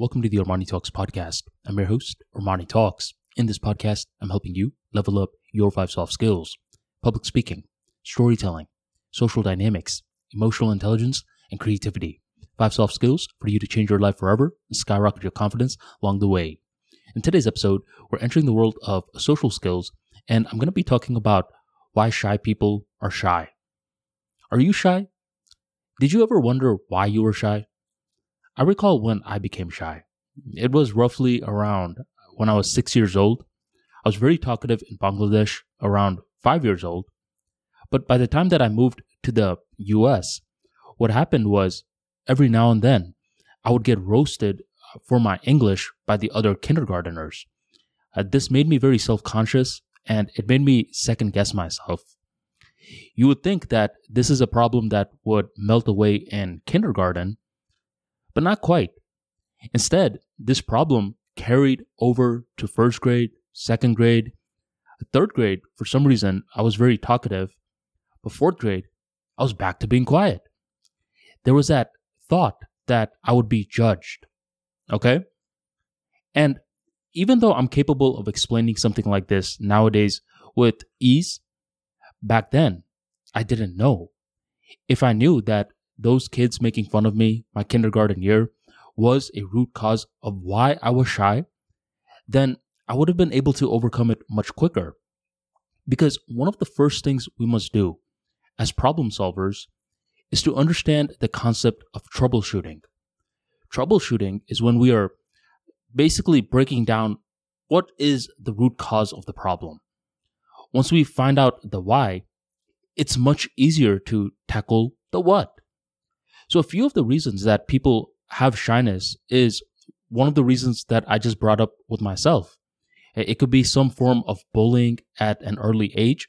Welcome to the Armani Talks podcast. I'm your host, Armani Talks. In this podcast, I'm helping you level up your five soft skills public speaking, storytelling, social dynamics, emotional intelligence, and creativity. Five soft skills for you to change your life forever and skyrocket your confidence along the way. In today's episode, we're entering the world of social skills, and I'm going to be talking about why shy people are shy. Are you shy? Did you ever wonder why you were shy? I recall when I became shy. It was roughly around when I was six years old. I was very talkative in Bangladesh around five years old. But by the time that I moved to the US, what happened was every now and then I would get roasted for my English by the other kindergarteners. Uh, this made me very self conscious and it made me second guess myself. You would think that this is a problem that would melt away in kindergarten, but not quite. Instead, this problem carried over to first grade, second grade, third grade. For some reason, I was very talkative, but fourth grade, I was back to being quiet. There was that thought that I would be judged. Okay? And even though I'm capable of explaining something like this nowadays with ease, back then, I didn't know. If I knew that those kids making fun of me my kindergarten year was a root cause of why I was shy, then I would have been able to overcome it much quicker. Because one of the first things we must do as problem solvers is to understand the concept of troubleshooting. Troubleshooting is when we are basically breaking down what is the root cause of the problem. Once we find out the why, it's much easier to tackle the what. So a few of the reasons that people have shyness is one of the reasons that I just brought up with myself. It could be some form of bullying at an early age.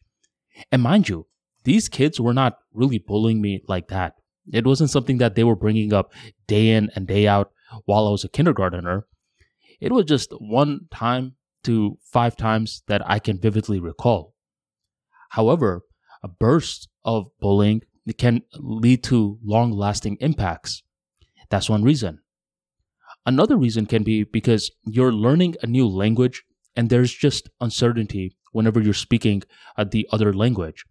And mind you, these kids were not really bullying me like that. It wasn't something that they were bringing up day in and day out while I was a kindergartner. It was just one time to five times that I can vividly recall. However, a burst of bullying can lead to long lasting impacts. That's one reason. Another reason can be because you're learning a new language and there's just uncertainty whenever you're speaking uh, the other language.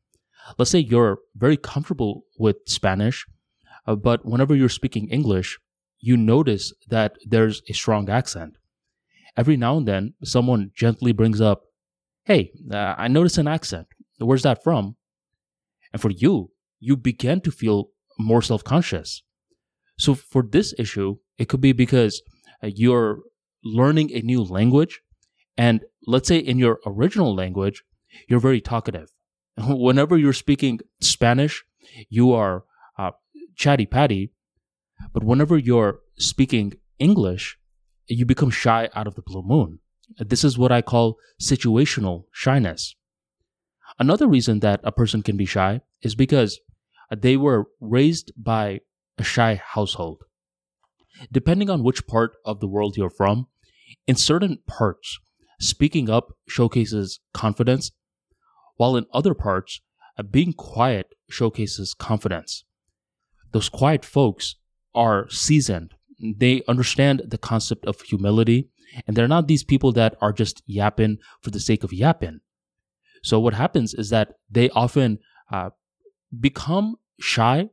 Let's say you're very comfortable with Spanish, uh, but whenever you're speaking English, you notice that there's a strong accent. Every now and then, someone gently brings up, Hey, uh, I notice an accent. Where's that from? And for you, you begin to feel more self conscious. So for this issue, it could be because uh, you're learning a new language. And let's say in your original language, you're very talkative. Whenever you're speaking Spanish, you are uh, chatty patty. But whenever you're speaking English, you become shy out of the blue moon. This is what I call situational shyness. Another reason that a person can be shy is because they were raised by a shy household. Depending on which part of the world you're from, in certain parts, speaking up showcases confidence, while in other parts, uh, being quiet showcases confidence. Those quiet folks are seasoned. They understand the concept of humility, and they're not these people that are just yapping for the sake of yapping. So what happens is that they often uh, become shy,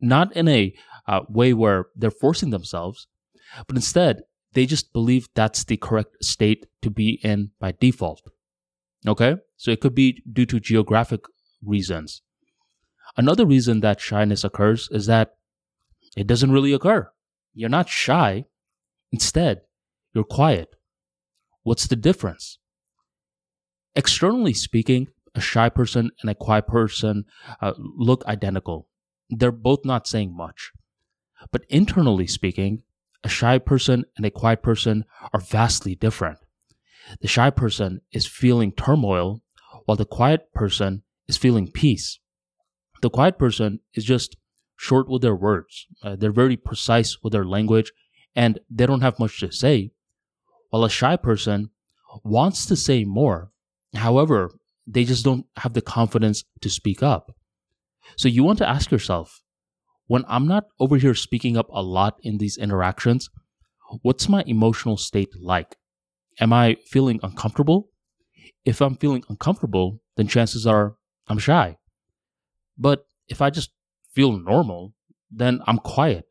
not in a uh, way where they're forcing themselves, but instead they just believe that's the correct state to be in by default. Okay? So it could be due to geographic reasons. Another reason that shyness occurs is that it doesn't really occur. You're not shy. Instead, you're quiet. What's the difference? Externally speaking, a shy person and a quiet person uh, look identical. They're both not saying much. But internally speaking, a shy person and a quiet person are vastly different. The shy person is feeling turmoil, while the quiet person is feeling peace. The quiet person is just short with their words. Uh, they're very precise with their language and they don't have much to say. While a shy person wants to say more. However, they just don't have the confidence to speak up. So you want to ask yourself when I'm not over here speaking up a lot in these interactions, what's my emotional state like? Am I feeling uncomfortable? If I'm feeling uncomfortable, then chances are I'm shy. But if I just feel normal, then I'm quiet.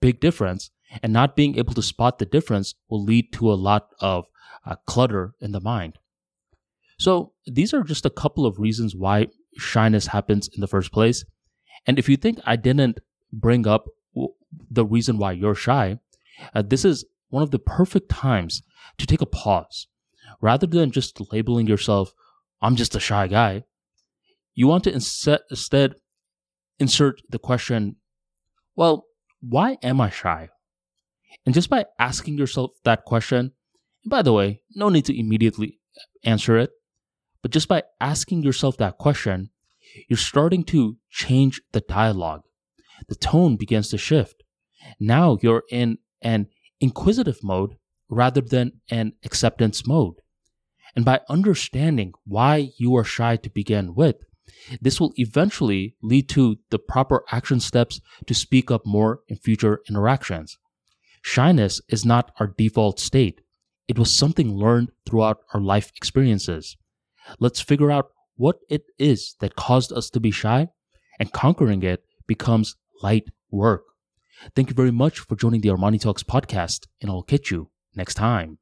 Big difference. And not being able to spot the difference will lead to a lot of uh, clutter in the mind. So, these are just a couple of reasons why shyness happens in the first place. And if you think I didn't bring up the reason why you're shy, uh, this is one of the perfect times to take a pause. Rather than just labeling yourself, I'm just a shy guy, you want to instead insert the question, well, why am I shy? And just by asking yourself that question, by the way, no need to immediately answer it, but just by asking yourself that question, you're starting to change the dialogue. The tone begins to shift. Now you're in an inquisitive mode rather than an acceptance mode. And by understanding why you are shy to begin with, this will eventually lead to the proper action steps to speak up more in future interactions. Shyness is not our default state. It was something learned throughout our life experiences. Let's figure out what it is that caused us to be shy, and conquering it becomes light work. Thank you very much for joining the Armani Talks podcast, and I'll catch you next time.